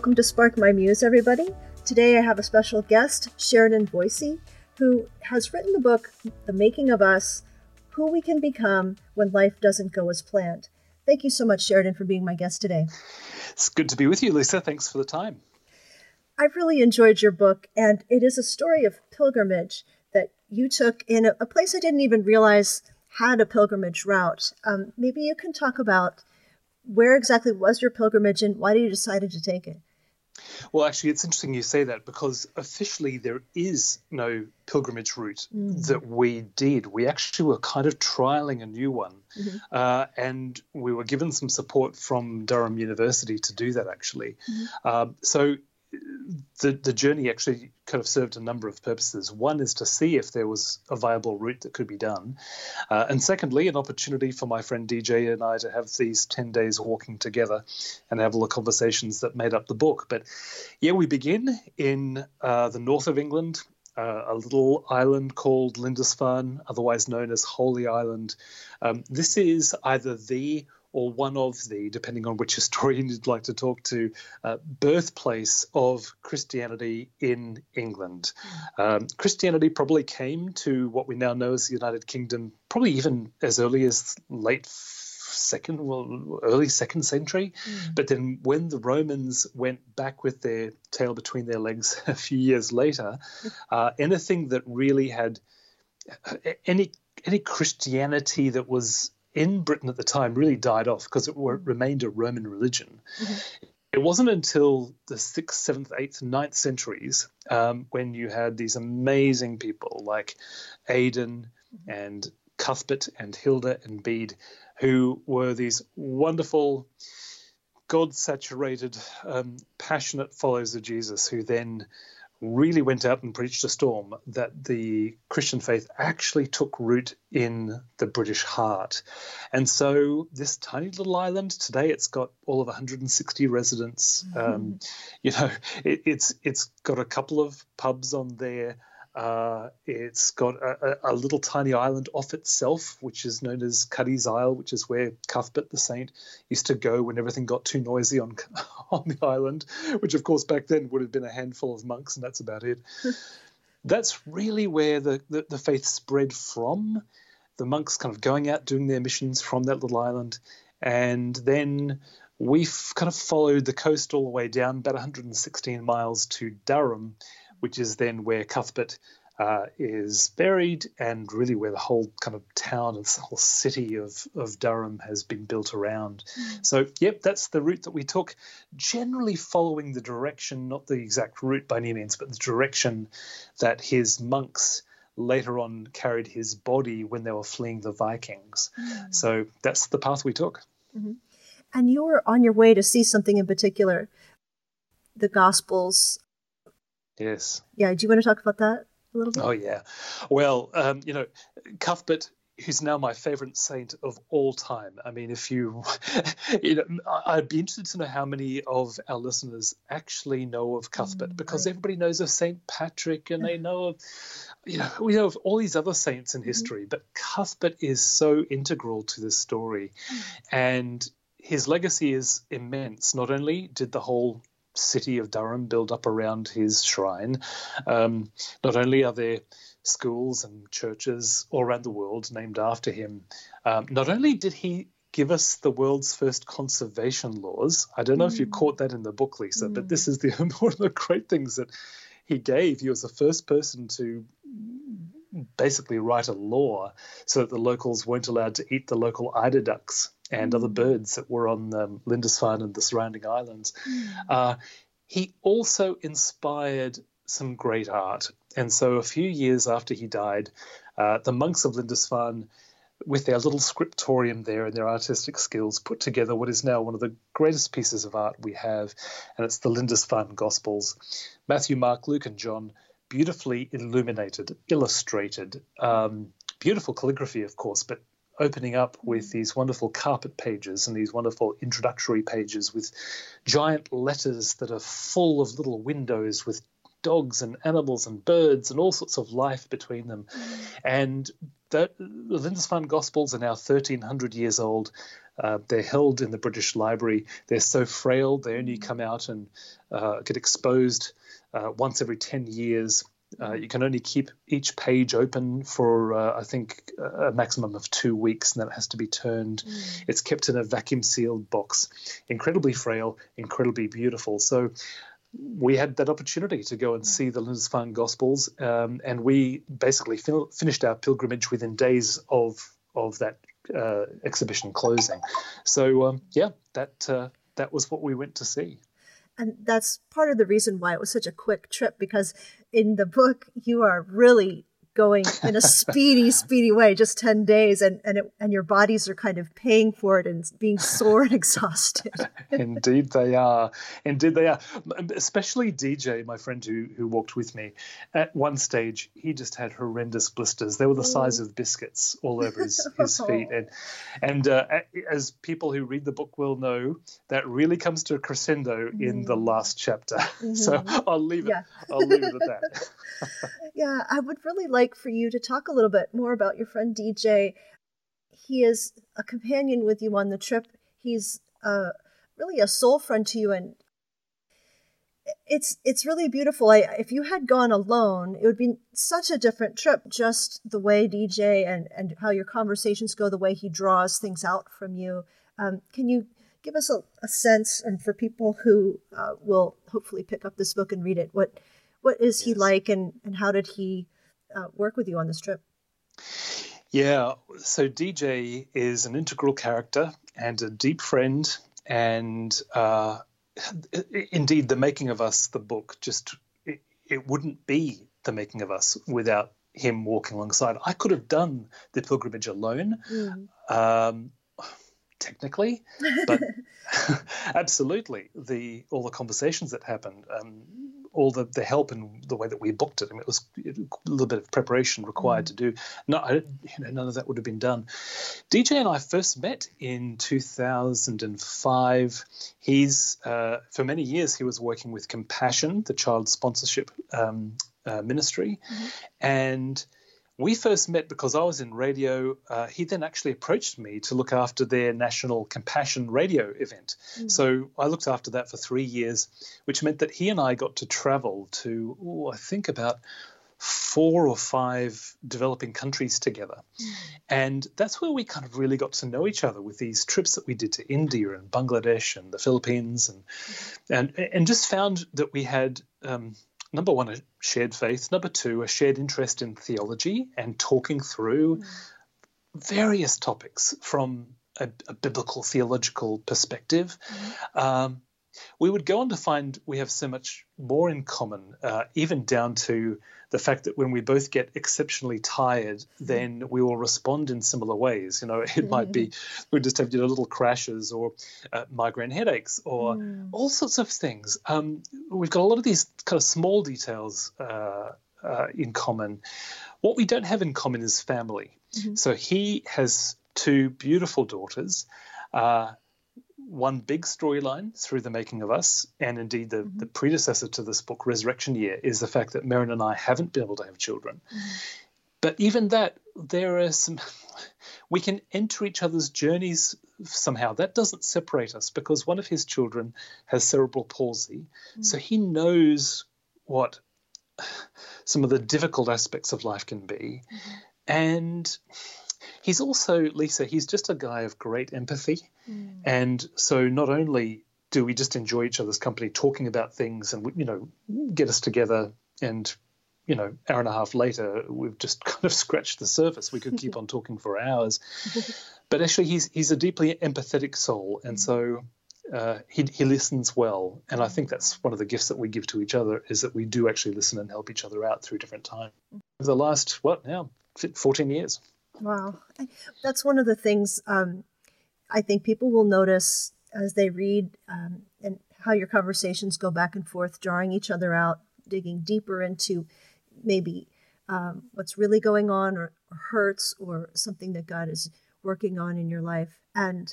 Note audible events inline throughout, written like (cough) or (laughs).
Welcome to Spark My Muse, everybody. Today I have a special guest, Sheridan Voysey, who has written the book The Making of Us Who We Can Become When Life Doesn't Go as Planned. Thank you so much, Sheridan, for being my guest today. It's good to be with you, Lisa. Thanks for the time. I've really enjoyed your book, and it is a story of pilgrimage that you took in a, place I didn't even realize had a pilgrimage route. Um, maybe you can talk about where exactly was your pilgrimage and why did you decided to take it? Well, actually, it's interesting you say that because officially there is no pilgrimage route mm. that we did. We actually were kind of trialing a new one, mm-hmm. uh, and we were given some support from Durham University to do that. Actually, mm-hmm. uh, so the the journey actually kind of served a number of purposes. One is to see if there was a viable route that could be done, uh, and secondly, an opportunity for my friend DJ and I to have these ten days walking together and have all the conversations that made up the book. But yeah, we begin in uh, the north of England. Uh, a little island called Lindisfarne, otherwise known as Holy Island. Um, this is either the or one of the, depending on which (laughs) historian you'd like to talk to, uh, birthplace of Christianity in England. Um, Christianity probably came to what we now know as the United Kingdom, probably even as early as late second, well, early second century. Mm. But then when the Romans went back with their tail between their legs (laughs) a few years later, (laughs) uh, anything that really had uh, any any Christianity that was in Britain at the time really died off because it were, remained a Roman religion. Mm-hmm. It wasn't until the 6th, 7th, 8th, 9th centuries um, when you had these amazing people like Aidan mm-hmm. and Cuthbert and Hilda and Bede, who were these wonderful, God saturated, um, passionate followers of Jesus who then really went out and preached a storm that the Christian faith actually took root in the British heart. And so this tiny little island today, it's got all of 160 residents. Mm-hmm. Um, you know, it, it's it's got a couple of pubs on there. Uh, it's got a, a, little tiny island off itself, which is known as Cuddy's Isle, which is where Cuthbert the Saint used to go when everything got too noisy on (laughs) on the island, which of course back then would have been a handful of monks, and that's about it. (laughs) that's really where the, the, the faith spread from. The monks kind of going out doing their missions from that little island, and then we've kind of followed the coast all the way down about 116 miles to Durham, which is then where Cuthbert uh, is buried, and really where the whole kind of town and the whole city of, of Durham has been built around. Mm. So, yep, that's the route that we took, generally following the direction, not the exact route by any means, but the direction that his monks later on carried his body when they were fleeing the Vikings. Mm. So, that's the path we took. Mm-hmm. And you were on your way to see something in particular the Gospels Yes. Yeah. Do you want to talk about that a little bit? Oh, yeah. Well, um, you know, Cuthbert, who's now my favorite saint of all time. I mean, if you, (laughs) you know, I'd be interested to know how many of our listeners actually know of Cuthbert, mm, because everybody knows of Saint Patrick and they know of, you know, we know of all these other saints in mm-hmm. history, but Cuthbert is so integral to this story, mm. and his legacy is immense. Not only did the whole city of Durham built up around his shrine. Um, not only are there schools and churches all around the world named after him, um, not only did he give us the world's first conservation laws. I don't know mm. if you mm. caught that in the book, Lisa, mm. but this is the (laughs) one of the great things that he gave. He was the first person to basically write a law so that the locals weren't allowed to eat the local eider ducks and other mm. birds that were on um, Lindisfarne and the surrounding islands. Mm. Uh, he also inspired some great art. And so, a few years after he died, uh, the monks of Lindisfarne, with their little scriptorium there and their artistic skills, put together what is now one of the greatest pieces of art we have, and it's the Lindisfarne Gospels. Matthew, Mark, Luke, and John, beautifully illuminated, illustrated, um, beautiful calligraphy, of course, but opening up with these wonderful carpet pages and these wonderful introductory pages with giant letters that are full of little windows with dogs and animals and birds and all sorts of life between them. Mm. And the Lindisfarne Gospels are now 1,300 years old. Uh, they're held in the British Library. They're so frail, they only come out and uh, get exposed uh, once every 10 years. Uh, you can only keep each page open for, uh, I think, a maximum of two weeks, and then it has to be turned. Mm. It's kept in a vacuum sealed box. Incredibly frail, incredibly beautiful. So we had that opportunity to go and see the Lindisfarne Gospels, um, and we basically fin- finished our pilgrimage within days of of that uh, exhibition closing. So um, yeah, that uh, that was what we went to see. And that's part of the reason why it was such a quick trip because in the book you are really going in a (laughs) speedy, speedy way, just 10 days, and, and, it, and your bodies are kind of paying for it and being sore and (laughs) exhausted. (laughs) Indeed, they are. Indeed, they are. Especially DJ, my friend who, who walked with me, at one stage, he just had horrendous blisters. They were the size of biscuits all over his, his feet. And, and uh, as people who read the book will know, that really comes to a crescendo mm. in the mm. last chapter. Mm-hmm. So I'll leave it. Yeah. I'll leave it at that. yeah, I would really like like for you to talk a little bit more about your friend DJ. He is a companion with you on the trip. He's uh, really a soul friend to you, and it's it's really beautiful. I, if you had gone alone, it would be such a different trip. Just the way DJ and and how your conversations go, the way he draws things out from you. Um, can you give us a, a, sense, and for people who uh, will hopefully pick up this book and read it, what what is yes. he like, and and how did he uh, work with you on this trip? Yeah, so DJ is an integral character and a deep friend, and uh, indeed, the making of us, the book, just it, it wouldn't be the making of us without him walking alongside. I could have done the pilgrimage alone. Mm. Um, technically, but (laughs) (laughs) absolutely the all the conversations that happened, um, all the, the help and the way that we booked it. I mean, it was a little bit of preparation required mm. to do. No, I, you know, none of that would have been done. DJ and I first met in 2005. He's uh, for many years he was working with Compassion, the child sponsorship um, uh, ministry, mm-hmm. and we first met because I was in radio. Uh, he then actually approached me to look after their national compassion radio event. Mm. So I looked after that for three years, which meant that he and I got to travel to, oh, I think about four or five developing countries together. Mm. And that's where we kind of really got to know each other with these trips that we did to India and Bangladesh and the Philippines and mm. and and just found that we had um, number one, a shared faith. Number two, a shared interest in theology and talking through mm. various topics from a, a biblical theological perspective. Mm. Um, we would go on to find we have so much more in common, uh, even down to the fact that when we both get exceptionally tired, mm-hmm. then we will respond in similar ways. You know, it mm. (laughs) might be mm-hmm. we just have you know, little crashes or uh, migraine headaches or mm. all sorts of things. Um, we've got a lot of these kind of small details uh, uh in common. What we don't have in common is family. Mm-hmm. So he has two beautiful daughters. Uh, one big storyline through the making of us, and indeed the, mm-hmm. the predecessor to this book, Resurrection Year, is the fact that Merryn and I haven't been able to have children. Mm-hmm. But even that, there are some, we can enter each other's journeys somehow. That doesn't separate us because one of his children has cerebral palsy. Mm-hmm. So he knows what (sighs) some of the difficult aspects of life can be. Mm-hmm. And He's also, Lisa, he's just a guy of great empathy. Mm. And so not only do we just enjoy each other's company talking about things and, you know, get us together and, you know, hour and a half later, we've just (laughs) kind of scratched the surface. We could keep (laughs) on talking for hours. (laughs) But actually, he's, he's a deeply empathetic soul. And so uh, he, he listens well. And I think that's one of the gifts that we give to each other is that we do actually listen and help each other out through different times. For the last, what now, 14 years. Wow. That's one of the things um, I think people will notice as they read um, and how your conversations go back and forth, drawing each other out, digging deeper into maybe um, what's really going on or, or, hurts or something that God is working on in your life. And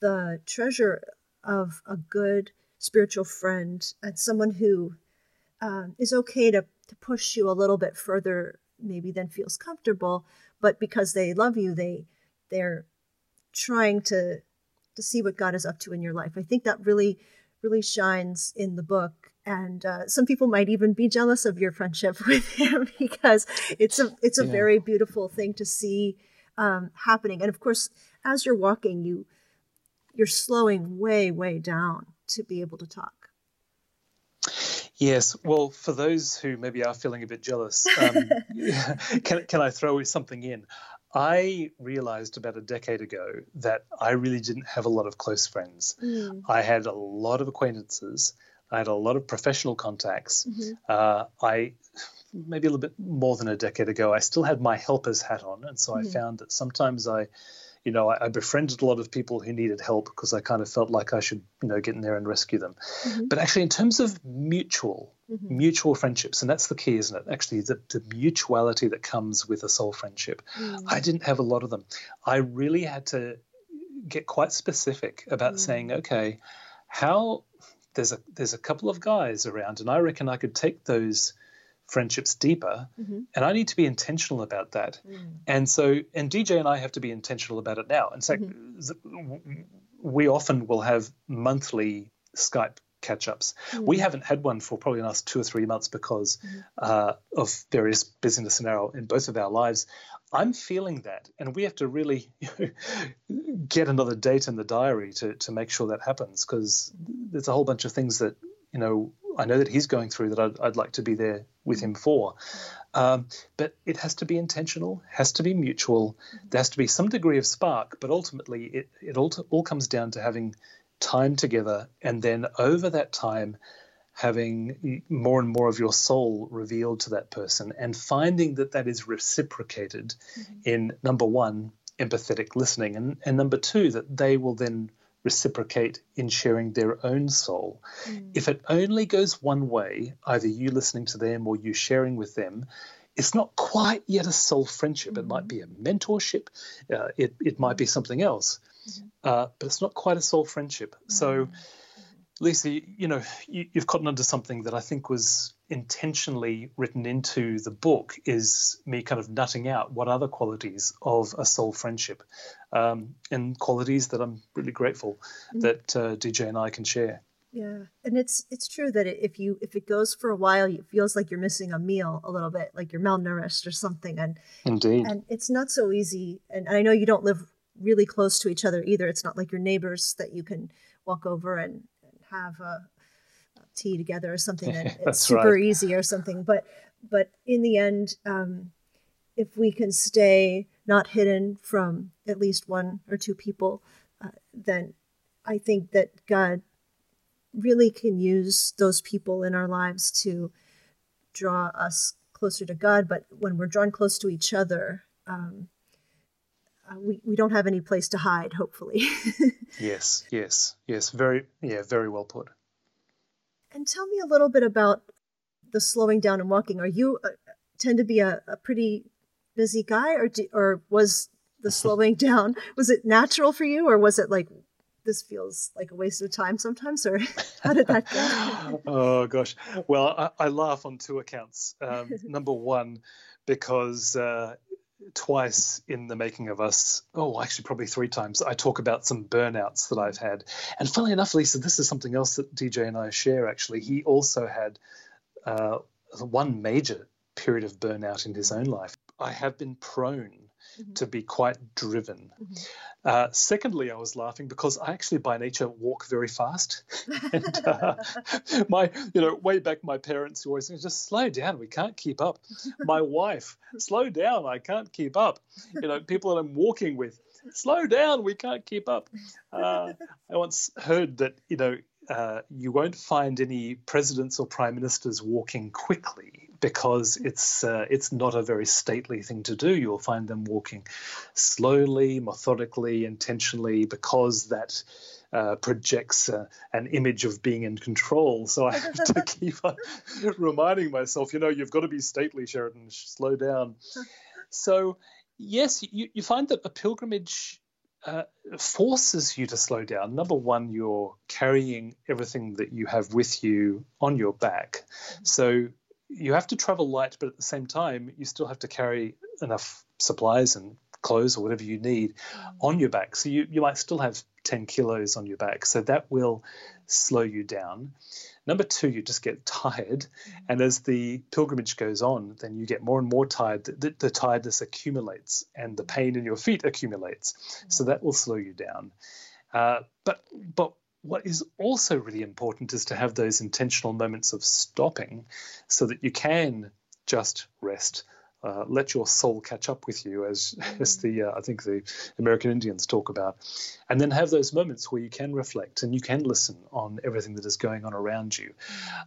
the treasure of a good spiritual friend and someone who um, is okay to, to push you a little bit further, maybe than feels comfortable, but because they love you, they they're trying to to see what God is up to in your life. I think that really really shines in the book and uh, some people might even be jealous of your friendship (laughs) with him because it's a it's a yeah. very beautiful thing to see um, happening and of course as you're walking you you're slowing way way down to be able to talk Yes, well, for those who maybe are feeling a bit jealous, um, (laughs) (laughs) can, can I throw something in? I realized about a decade ago that I really didn't have a lot of close friends. Mm. I had a lot of acquaintances. I had a lot of professional contacts. Mm-hmm. Uh, I maybe a little bit more than a decade ago, I still had my helper's hat on, and so mm-hmm. I found that sometimes I you know, I, I, befriended a lot of people who needed help because I kind of felt like I should, you know, get in there and rescue them. Mm-hmm. But actually, in terms of mutual, mm-hmm. mutual friendships, and that's the key, isn't it? Actually, the, the mutuality that comes with a soul friendship. Mm. I didn't have a lot of them. I really had to get quite specific about mm. saying, okay, how there's a there's a couple of guys around, and I reckon I could take those friendships deeper mm-hmm. and i need to be intentional about that mm. and so and dj and i have to be intentional about it now in fact mm-hmm. we often will have monthly skype catch ups mm-hmm. we haven't had one for probably the last two or three months because mm-hmm. uh, of various business in our in both of our lives i'm feeling that and we have to really (laughs) get another date in the diary to to make sure that happens because there's a whole bunch of things that you know I know that he's going through that I'd, I'd like to be there with him for. Um, but it has to be intentional, has to be mutual. There has to be some degree of spark, but ultimately it, it all, all comes down to having time together and then over that time having more and more of your soul revealed to that person and finding that that is reciprocated mm-hmm. in number one empathetic listening and, and number two that they will then reciprocate in sharing their own soul. Mm. If it only goes one way, either you listening to them or you sharing with them, it's not quite yet a soul friendship. Mm. It might be a mentorship, uh, it, it might be something else, mm. uh, but it's not quite a soul friendship. So, mm-hmm. Lisa, you know, you, have gotten onto something that I think was intentionally written into the book is me kind of nutting out what other qualities of a soul friendship um, and qualities that I'm really grateful mm-hmm. that uh, DJ and I can share. Yeah, and it's it's true that if you if it goes for a while, it feels like you're missing a meal a little bit, like you're malnourished or something, and indeed, and it's not so easy. And, and I know you don't live really close to each other either. It's not like your neighbors that you can walk over and, and have a, tea together or something that (laughs) it's super right. easy or something. But but in the end um, if we can stay not hidden from at least one or two people uh, then i think that god really can use those people in our lives to draw us closer to god. But when we're drawn close to each other um, uh, we, we don't have any place to hide hopefully. (laughs) Yes yes yes. Very yeah very well put and tell me a little bit about the slowing down and walking. Are you uh, tend to be a, a pretty busy guy, or do, or was the (laughs) slowing down was it natural for you, or was it like this feels like a waste of time sometimes, or (laughs) how did that go? (laughs) oh gosh, well I, I, laugh on two accounts. Um, number one, because uh, twice in the making of us, oh, actually, probably three times, I talk about some burnouts that I've had. And funnily enough, Lisa, this is something else that DJ and I share actually. He also had uh, one major period of burnout in his own life. I have been prone mm-hmm. to be quite driven. Mm-hmm. Uh, secondly, I was laughing because I actually, by nature, walk very fast. (laughs) and uh, (laughs) my, you know, way back, my parents always said, "Just slow down. We can't keep up." My (laughs) wife, "Slow down. I can't keep up." You know, people that I'm walking with, "Slow down. We can't keep up." Uh, I once heard that, you know. Uh, you won't find any presidents or prime ministers walking quickly because it's uh, it's not a very stately thing to do. You'll find them walking slowly, methodically, intentionally, because that uh, projects uh, an image of being in control. So I have to (laughs) keep reminding myself, you know, you've got to be stately, Sheridan. Slow down. So yes, you, you find that a pilgrimage. Uh, forces you to slow down. Number one, you're carrying everything that you have with you on your back. So you have to travel light, but at the same time, you still have to carry enough supplies and clothes or whatever you need Mm. on your back. So you, you might still have 10 kilos on your back. So that will slow you down. Number two, you just get (laughs) tired. And as the pilgrimage goes on, then you get more and more tired. The, the tiredness accumulates and the pain in your feet accumulates. So that will slow you down. Uh, but, but what is also really important is to have those intentional moments of stopping so that you can just rest. Uh, let your soul catch up with you, as (laughs) as the uh, I think the American Indians talk about, and then have those moments where you can reflect and you can listen on everything that is going on around you.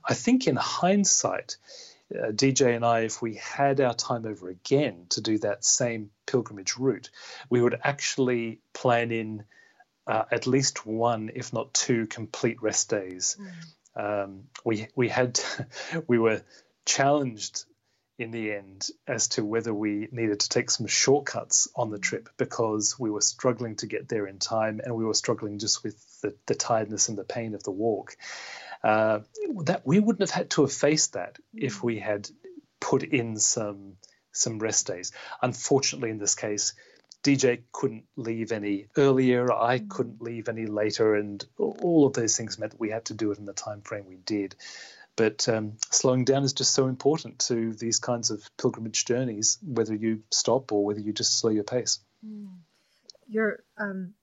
I think in hindsight, uh, DJ and I, if we had our time over again to do that same pilgrimage route, we would actually plan in uh, at least one, if not two, complete rest days. Um, we we had (laughs) we were challenged in the end as to whether we needed to take some shortcuts on the trip because we were struggling to get there in time and we were struggling just with the, the tiredness and the pain of the walk. Uh, that we wouldn't have had to have faced that if we had put in some some rest days. Unfortunately, in this case, DJ couldn't leave any earlier. I couldn't leave any later, and all of those things meant that we had to do it in the time frame we did. But um, slowing down is just so important to these kinds of pilgrimage journeys, whether you stop or whether you just slow your pace. You're um,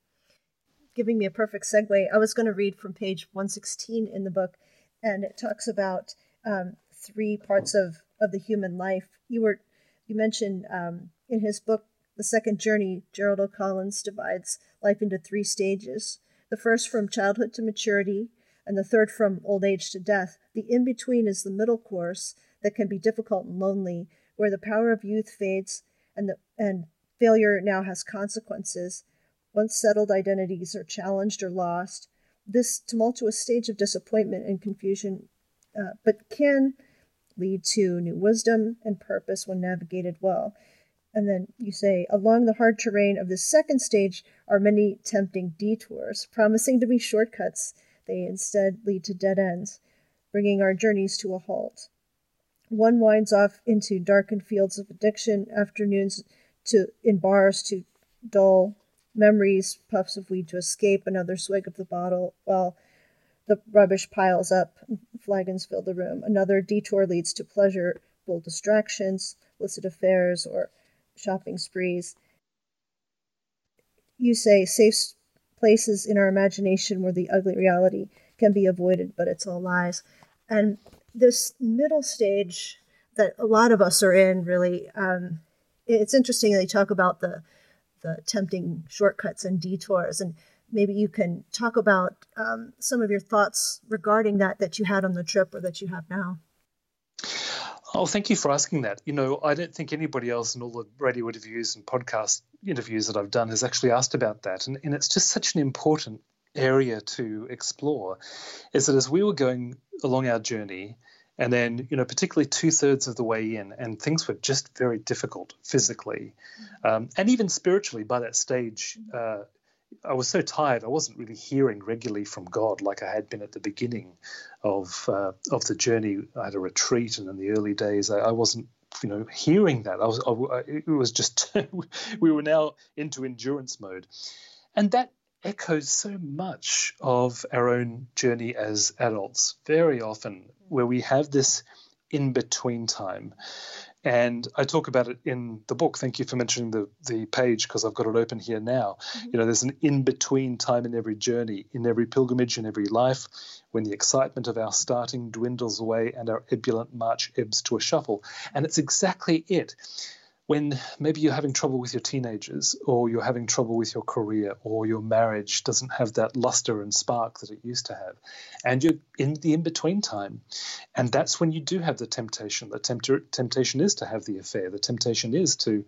giving me a perfect segue. I was going to read from page 116 in the book, and it talks about um, three parts of, of the human life. You were you mentioned um, in his book, The Second Journey, Gerald O'Collins divides life into three stages. The first from childhood to maturity, and the third from old age to death. The in between is the middle course that can be difficult and lonely, where the power of youth fades and the and failure now has consequences. Once settled identities are challenged or lost. This tumultuous stage of disappointment and confusion, uh, but can lead to new wisdom and purpose when navigated well. And then you say, along the hard terrain of the second stage are many tempting detours, promising to be shortcuts. They instead lead to dead ends, bringing our journeys to a halt. One winds off into darkened fields of addiction, afternoons to in bars to dull memories, puffs of weed to escape, another swig of the bottle, while the rubbish piles up, flagons fill the room. Another detour leads to pleasurable distractions, illicit affairs, or shopping sprees. You say safe places in our imagination where the ugly reality can be avoided, but it's all lies. And this middle stage that a lot of us are in, really, um, it's interesting they talk about the the tempting shortcuts and detours, and maybe you can talk about um, some of your thoughts regarding that that you had on the trip or that you have now. Oh, thank you for asking that. You know, I don't think anybody else in all the radio interviews and podcast interviews that I've done has actually asked about that. And, and it's just such an important area to explore is that as we were going along our journey, and then, you know, particularly two thirds of the way in, and things were just very difficult physically um, and even spiritually by that stage. Uh, I was so tired, I wasn't really hearing regularly from God like I had been at the beginning of uh, of the journey. I had a retreat, and in the early days, I, I wasn't, you know, hearing that. I was, I, it was just (laughs) we were now into endurance mode, and that echoes so much of our own journey as adults. Very often, where we have this in between time. And I talk about it in the book. Thank you for mentioning the, the page because I've got it open here now. Mm-hmm. You know, there's an in between time in every journey, in every pilgrimage, in every life, when the excitement of our starting dwindles away and our ebullient march ebbs to a shuffle. And it's exactly it when maybe you're having trouble with your teenagers or you're having trouble with your career or your marriage doesn't have that luster and spark that it used to have and you're in the in-between time and that's when you do have the temptation the tempt- temptation is to have the affair the temptation is to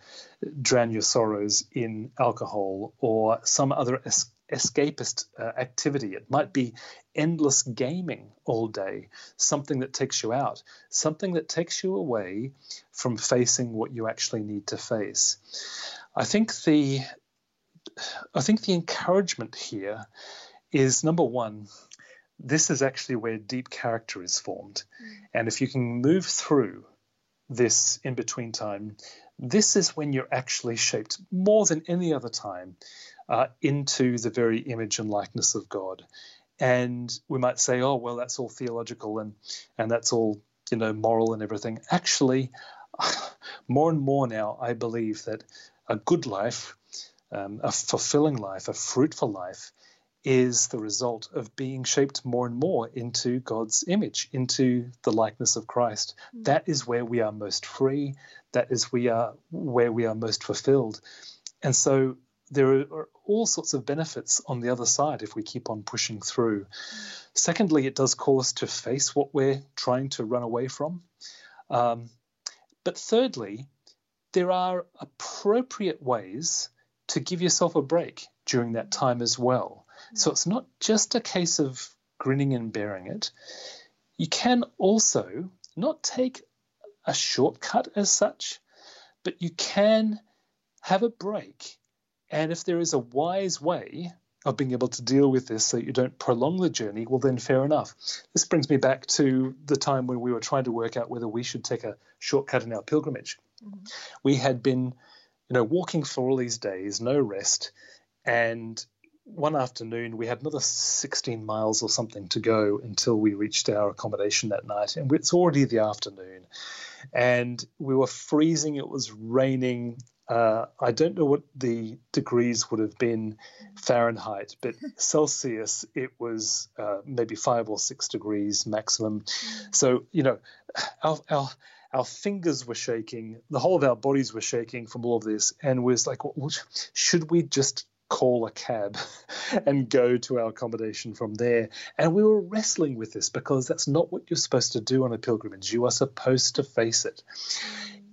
drown your sorrows in alcohol or some other es- escapist uh, activity. It might be endless gaming all day, something that takes you out, something that takes you away from facing what you actually need to face. I think the I think the encouragement here is number one, this is actually where deep character is formed. Mm. And if you can move through this in between time, this is when you're actually shaped more than any other time uh, into the very image and likeness of God. And we might say, oh, well, that's all theological and, and that's all, you know, moral and everything. Actually, (laughs) more and more now, I believe that a good life, um, a fulfilling life, a fruitful life, is the result of being shaped more and more into God's image, into the likeness of Christ. Mm-hmm. That is where we are most free. That is we are where we are most fulfilled. And so there are all sorts of benefits on the other side if we keep on pushing through. Secondly, it does call us to face what we're trying to run away from. Um, but thirdly, there are appropriate ways to give yourself a break during that time as well. So it's not just a case of grinning and bearing it. You can also not take a shortcut as such, but you can have a break. And if there is a wise way of being able to deal with this so you don't prolong the journey, well, then fair enough. This brings me back to the time when we were trying to work out whether we should take a shortcut in our pilgrimage. Mm-hmm. We had been, you know, walking for all these days, no rest, and one afternoon we had another 16 miles or something to go until we reached our accommodation that night and it's already the afternoon and we were freezing it was raining uh, I don't know what the degrees would have been Fahrenheit, but (laughs) Celsius, it was uh, maybe five or six degrees maximum. So, you know, our, our, our fingers were shaking, the whole of our bodies were shaking from all of this, and we was like, well, should we just call a cab (laughs) and go to our accommodation from there. And we were wrestling with this because that's not what you're supposed to do on a pilgrimage. You are supposed to face it.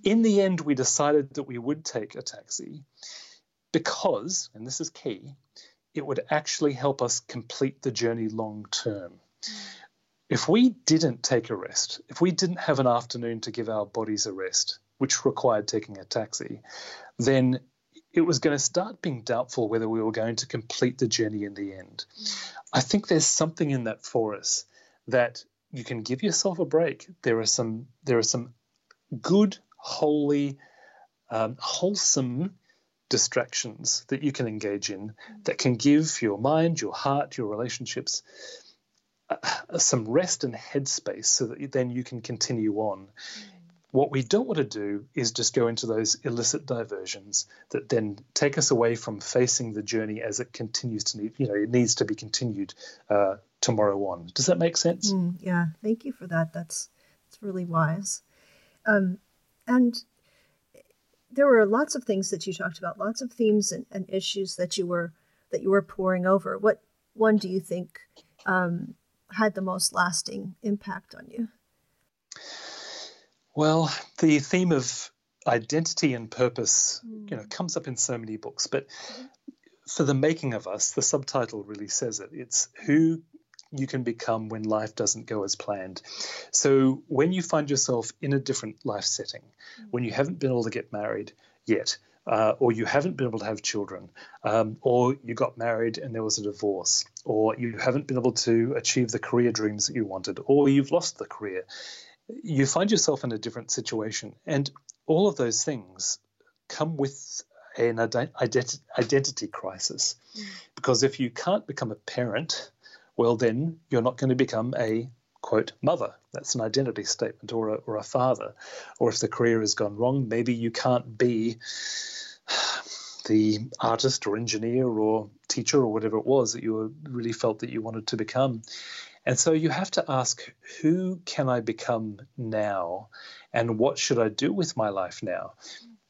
In the end, we decided that we would take a taxi because, and this is key, it would actually help us complete the journey long term. If we didn't take a rest, if we didn't have an afternoon to give our bodies a rest, which required taking a taxi, then it was going to start being doubtful whether we were going to complete the journey in the end. I think there's something in that for us that you can give yourself a break. There are some there are some good, holy, um, wholesome distractions that you can engage in that can give your mind, your heart, your relationships uh, some rest and headspace so that then you can continue on. What we don't want to do is just go into those illicit diversions that then take us away from facing the journey as it continues to need, you know, it needs to be continued uh, tomorrow on. Does that make sense? Mm, yeah, thank you for that. That's that's really wise. Um, and there were lots of things that you talked about, lots of themes and, and, issues that you were that you were pouring over. What one do you think um, had the most lasting impact on you? Well, the theme of identity and purpose, mm. you know, comes up in so many books, but for the making of us, the subtitle really says it. It's who you can become when life doesn't go as planned. So when you find yourself in a different life setting, when you haven't been able to get married yet, uh, or you haven't been able to have children, um, or you got married and there was a divorce, or you haven't been able to achieve the career dreams that you wanted, or you've lost the career you find yourself in a different situation. And all of those things come with an ident- identity crisis. Mm. Because if you can't become a parent, well, then you're not going to become a quote mother. That's an identity statement, or a, or a father. Or if the career has gone wrong, maybe you can't be (sighs) the artist or engineer or teacher or whatever it was that you really felt that you wanted to become. And so you have to ask who can I become now and what should I do with my life now?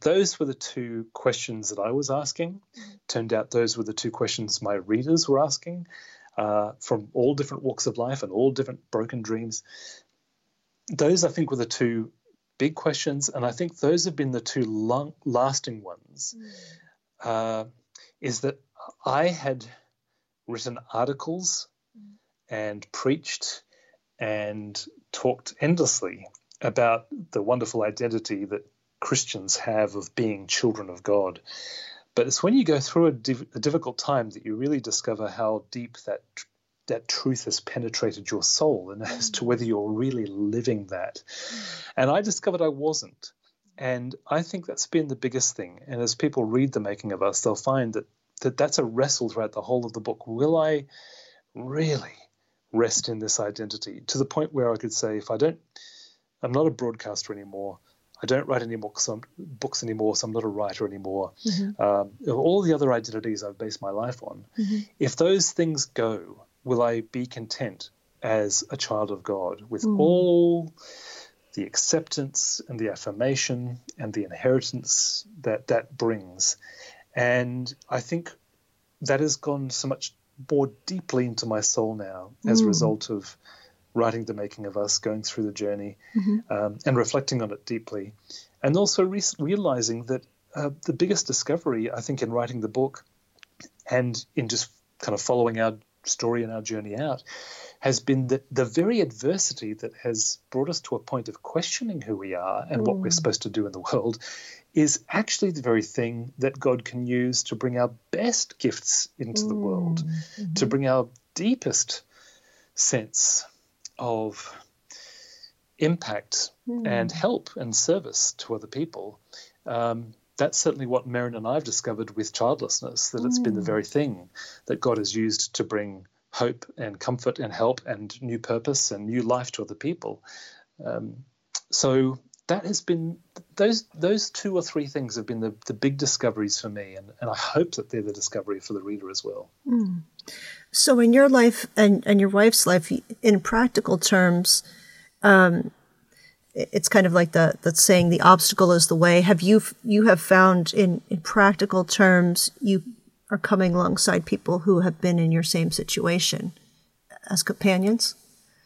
Those were the two questions that I was asking. Mm-hmm. Turned out those were the two questions my readers were asking uh, from all different walks of life and all different broken dreams. Those, I think, were the two big questions, and I think those have been the two long, lasting ones. Mm. Uh, is that I had written articles and preached and talked endlessly about the wonderful identity that Christians have of being children of God. But it's when you go through a, div- a difficult time that you really discover how deep that that truth has penetrated your soul and (laughs) as to mm. whether you're really living that. And I discovered I wasn't. And I think that's been the biggest thing. And as people read the making of us, they'll find that, that that's a wrestle throughout the whole of the book. Will I really rest in this identity to the point where I could say, if I don't, I'm not a broadcaster anymore. I don't write any more books anymore, so I'm not a writer anymore. Mm-hmm. Um, all the other identities I've based my life on, mm-hmm. if those things go, will I be content as a child of God with mm. all the acceptance and the affirmation and the inheritance that that brings? And I think that has gone so much more deeply into my soul now as mm. a result of writing the making of us, going through the journey, mm-hmm. um, and reflecting on it deeply, and also re- realizing that uh, the biggest discovery I think in writing the book, and in just kind of following our story and our journey out, has been that the very adversity that has brought us to a point of questioning who we are and mm. what we're mm. supposed to do in the world is actually the very thing that God can use to bring our best gifts into mm. the world, mm-hmm. to bring our deepest sense of impact mm. and help and service to other people. Um, that's certainly what Merryn and I have discovered with childlessness, that it's been the hmm. very thing that God has used to bring hope and comfort and help and new purpose and new life to other people. Um, so that has been those those two or three things have been the, the big discoveries for me and, and I hope that they're the discovery for the reader as well. Mm. So in your life and, and your wife's life, in practical terms, um, it's kind of like the, the saying, the obstacle is the way. Have you, you have found in, in practical terms, you are coming alongside people who have been in your same situation as companions?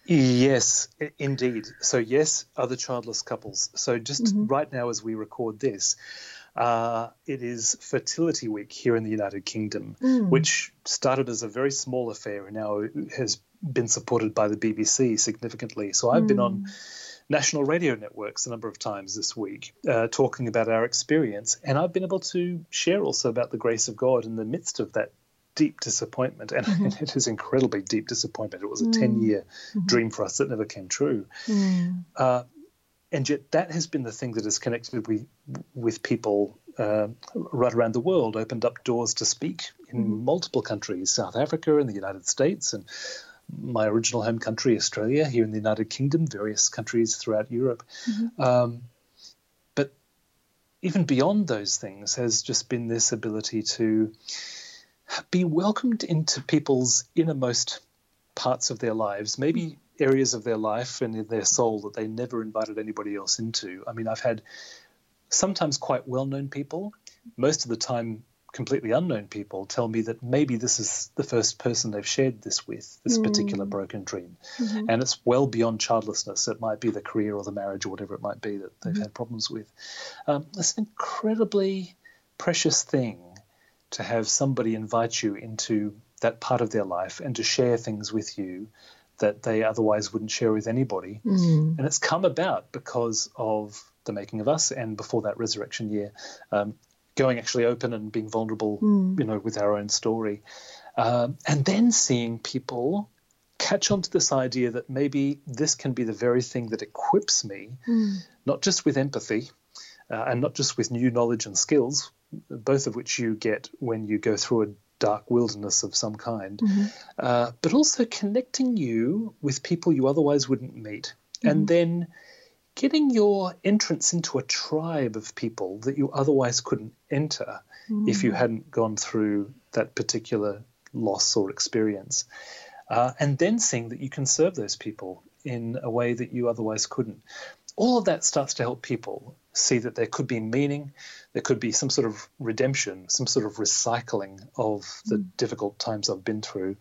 Yes, indeed. So, yes, other childless couples. So, just mm-hmm. right now, as we record this, uh, it is Fertility Week here in the United Kingdom, mm. which started as a very small affair and now has been supported by the BBC significantly. So, I've mm. been on hmm. national radio networks a number of times this week uh, talking about our experience, and I've been able to share also about the grace of God in the midst of that deep disappointment, and mm-hmm. (laughs) it is incredibly deep disappointment. It was a mm. ten-year mm-hmm. dream for us that never came true, mm. uh, and yet that has been the thing that has connected with with people uh, right around the world, opened up doors to speak in mm. multiple countries, South Africa and the United States, and my original home country, Australia, here in the United Kingdom, various countries throughout Europe. Mm-hmm. Um, but even beyond those things has just been this ability to be welcomed into people's innermost parts of their lives, maybe areas of their life and in their soul that they never invited anybody else into. I mean, I've had sometimes quite well known people, most of the time completely unknown people, tell me that maybe this is the first person they've shared this with, this mm. particular broken dream. Mm-hmm. And it's well beyond childlessness. It might be the career or the marriage or whatever it might be that they've mm-hmm. had problems with. Um, it's an incredibly precious thing to have somebody invite you into that part of their life and to share things with you that they otherwise wouldn't share with anybody. Mm. And it's come about because of the making of us and before that resurrection year, um, going actually open and being vulnerable, mm. you know, with our own story. Um, and then seeing people catch on to this idea that maybe this can be the very thing that equips me, mm. not just with empathy uh, and not just with new knowledge and skills, both of which you get when you go through a dark wilderness of some kind, mm-hmm. uh, but also connecting you with people you otherwise wouldn't meet. Mm-hmm. And then getting your entrance into a tribe of people that you otherwise couldn't enter mm-hmm. if you hadn't gone through that particular loss or experience. Uh, and then seeing that you can serve those people in a way that you otherwise couldn't. All of that starts to help people see that there could be meaning, there could be some sort of redemption, some sort of recycling of the mm. difficult times I've been through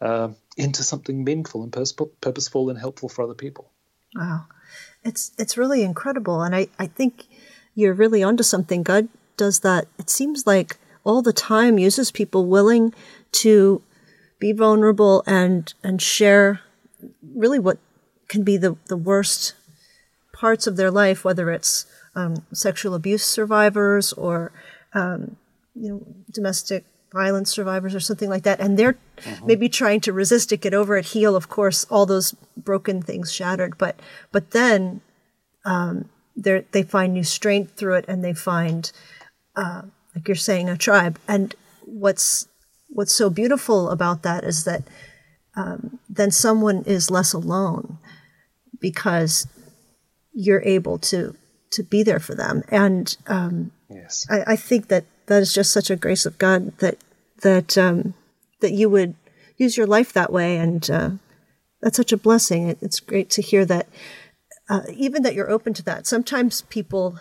uh, into something meaningful and purposeful and helpful for other people. Wow. It's, it's really incredible. And I, I think you're really onto something. God does that. It seems like all the time uses people willing to be vulnerable and, and share really what can be the, the worst parts of their life, whether it's um, sexual abuse survivors or um, you know domestic violence survivors or something like that, and they're mm-hmm. maybe trying to resist it, get over it, heal. Of course, all those broken things shattered, but but then um, they find new strength through it, and they find, uh, like you're saying, a tribe. And what's what's so beautiful about that is that um, then someone is less alone because you're able to to be there for them. And um, yes, I, I, think that that is just such a grace of God that that um, that you would use your life that way, and uh, that's such a blessing. It, it's great to hear that, uh, even that you're open to that. Sometimes people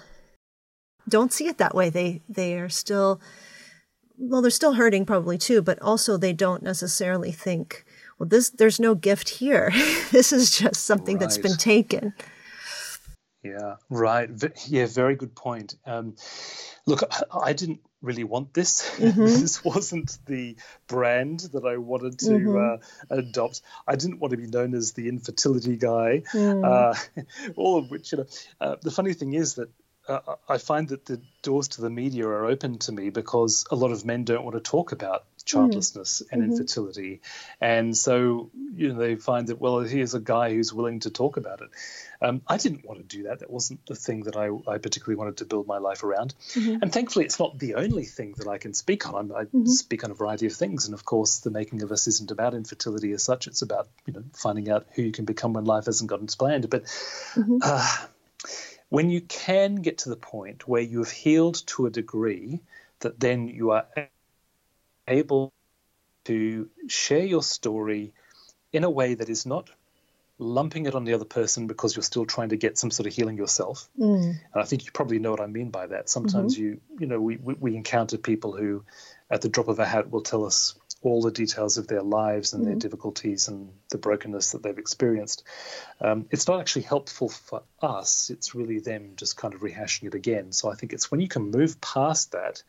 don't see it that way. They they are still well, they're still hurting probably too, but also they don't necessarily think, well, this there's no gift here. (laughs) this is just something right. that's been taken. Yeah, right. Yeah, very good point. Um, look, I didn't really want this. (laughs) Mm-hmm. this wasn't the brand that I wanted to mm-hmm. uh, adopt. I didn't want to be known as the infertility guy. Mm. Uh, (laughs) all of which, you know, uh, the funny thing is that uh, I find that the doors to the media are open to me because a lot of men don't want to talk about childlessness mm. and mm-hmm. infertility, and so you know they find that well here's a guy who's willing to talk about it. Um, I didn't want to do that. That wasn't the thing that I, I particularly wanted to build my life around. Mm-hmm. And thankfully, it's not the only thing that I can speak on. I mm-hmm. speak on a variety of things, and of course, the making of us isn't about infertility as such. It's about you know finding out who you can become when life hasn't as planned. But mm-hmm. uh, when you can get to the point where you have healed to a degree that then you are able to share your story in a way that is not lumping it on the other person because you're still trying to get some sort of healing yourself. Mm. And I think you probably know what I mean by that. Sometimes mm-hmm. you, you know, we, we, we encounter people who, at the drop of a hat, will tell us all the details of their lives and mm-hmm. their difficulties and the brokenness that they've experienced. Um, it's not actually helpful for us. It's really them just kind of rehashing it again. So I think it's when you can move past that,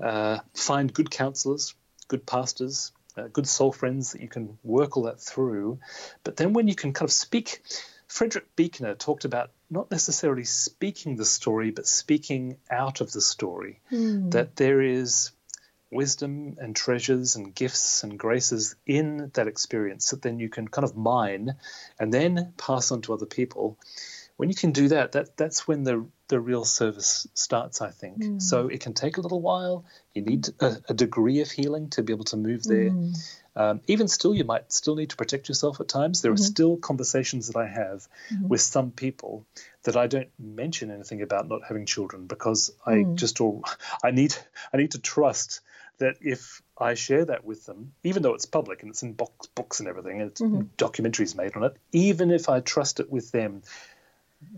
uh, find good counselors, good pastors, uh, good soul friends that you can work all that through. But then when you can kind of speak, Frederick Buechner talked about not necessarily speaking the story, but speaking out of the story. Mm. That there is wisdom and treasures and gifts and graces in that experience that then you can kind of mine and then pass on to other people when you can do that that that's when the the real service starts i think mm. so it can take a little while you need a, a, degree of healing to be able to move there mm. um, even still you might still need to protect yourself at times there mm-hmm. are still conversations that i have mm-hmm. with some people that i don't mention anything about not having children because i mm. just all i need i need to trust that if I share that with them, even though it's public and it's in box, books and everything, and mm-hmm. documentaries made on it, even if I trust it with them,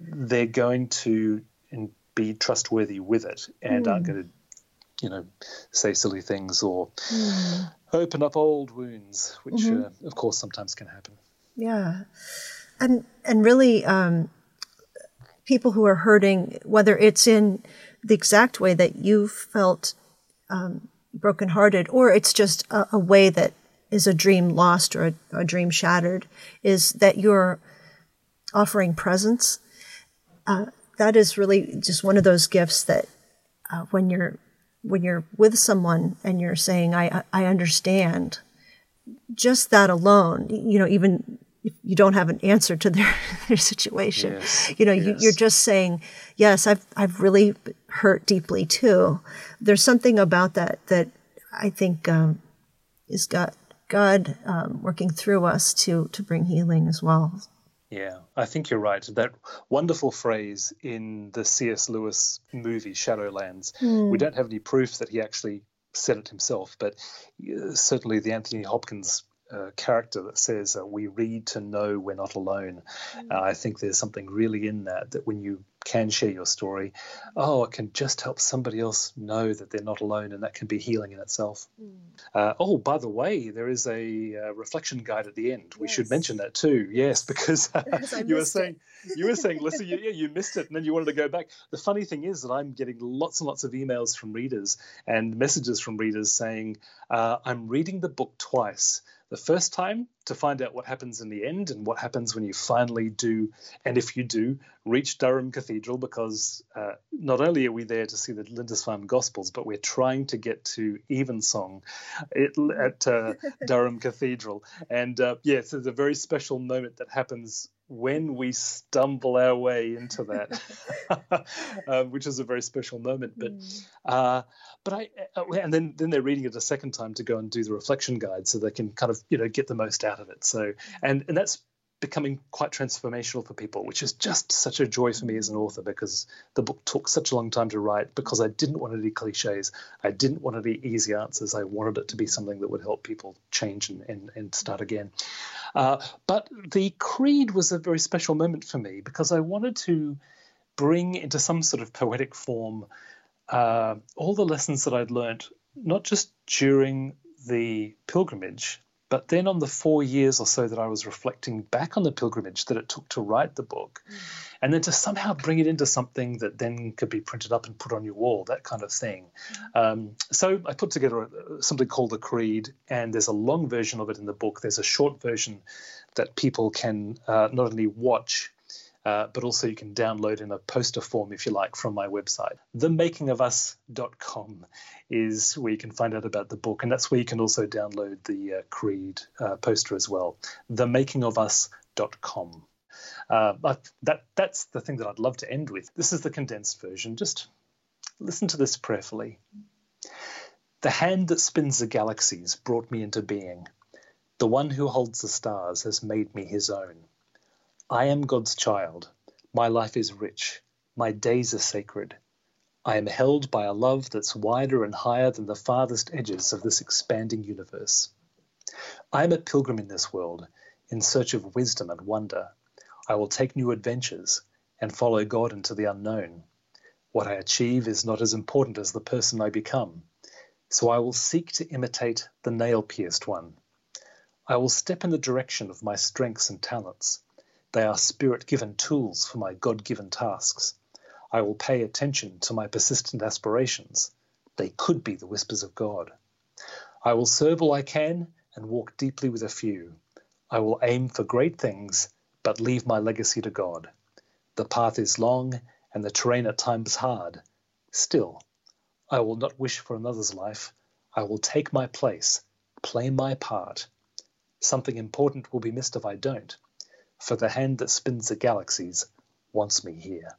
they're going to be trustworthy with it and mm. aren't going to, you know, say silly things or mm. open up old wounds, which, mm-hmm. uh, of course, sometimes can happen. Yeah, and and really, um, people who are hurting, whether it's in the exact way that you felt um, brokenhearted, or it's just a, a, way that is a dream lost or a, a, dream shattered, is that you're offering presence. Uh, that is really just one of those gifts that uh, when you're when you're with someone and you're saying I I understand, just that alone, you know, even if you don't have an answer to (laughs) their their situation, yes, you know, yes. you, are just saying yes, I've I've really hurt deeply too. There's something about that that I think um, is God God um, working through us to to bring healing as well. Yeah, I think you're right. That wonderful phrase in the C.S. Lewis movie Shadowlands. Mm. We don't have any proof that he actually said it himself, but uh, certainly the Anthony Hopkins uh, character that says uh, we read to know we're not alone. Mm. Uh, I think there's something really in that that when you can share your story, oh, it can just help somebody else know that they're not alone, and that can be healing in itself. Mm. Uh, oh, by the way, there is a uh, reflection guide at the end. We yes. should mention that too. Yes, (laughs) because (laughs) you were saying you were saying, listen, you, yeah, you missed it, and then you wanted to go back. The funny thing is that I'm getting lots and lots of emails from readers and messages from readers saying, I'm reading the book twice the first time to find out what happens in the end and what happens when you finally do, and if you do, reach Durham Cathedral, because uh, not only are we there to see the Lindisfarne Gospels, but we're trying to get to Evensong at uh, (laughs) Durham Cathedral. And uh, yes, there's a very special moment that happens when we stumble our way into that, uh, (laughs) (laughs) which is a very special moment. But mm. uh, but I uh, and then then they're reading it a second time to go and do the reflection guide, so they can kind of you know get the most out of it. So and and that's becoming quite transformational for people, which is just such a joy for me as an author because the book took such a long time to write because I didn't want any cliches. I didn't want any easy answers. I wanted it to be something that would help people change and, and, and start again. Uh, but the creed was a very special moment for me because I wanted to bring into some sort of poetic form uh, all the lessons that I'd learned, not just during the pilgrimage, but then, on the four years or so that I was reflecting back on the pilgrimage that it took to write the book, mm. and then to somehow bring it into something that then could be printed up and put on your wall, that kind of thing. Mm. Um, so I put together something called the Creed, and there's a long version of it in the book. There's a short version that people can uh, not only watch uh, but also you can download in a poster form if you like from my website. Themakingofus.com is where you can find out about the book, and that's where you can also download the uh, Creed uh, poster as well. Themakingofus.com. Uh, that that's the thing that I'd love to end with. This is the condensed version. Just listen to this prayerfully. The hand that spins the galaxies brought me into being. The one who holds the stars has made me his own. I am God's child. My life is rich. My days are sacred. I am held by a love that's wider and higher than the farthest edges of this expanding universe. I am a pilgrim in this world, in search of wisdom and wonder. I will take new adventures and follow God into the unknown. What I achieve is not as important as the person I become, so I will seek to imitate the nail pierced one. I will step in the direction of my strengths and talents. They are spirit given tools for my God given tasks. I will pay attention to my persistent aspirations. They could be the whispers of God. I will serve all I can and walk deeply with a few. I will aim for great things, but leave my legacy to God. The path is long and the terrain at times hard. Still, I will not wish for another's life. I will take my place, play my part. Something important will be missed if I don't for the hand that spins the galaxies wants me here.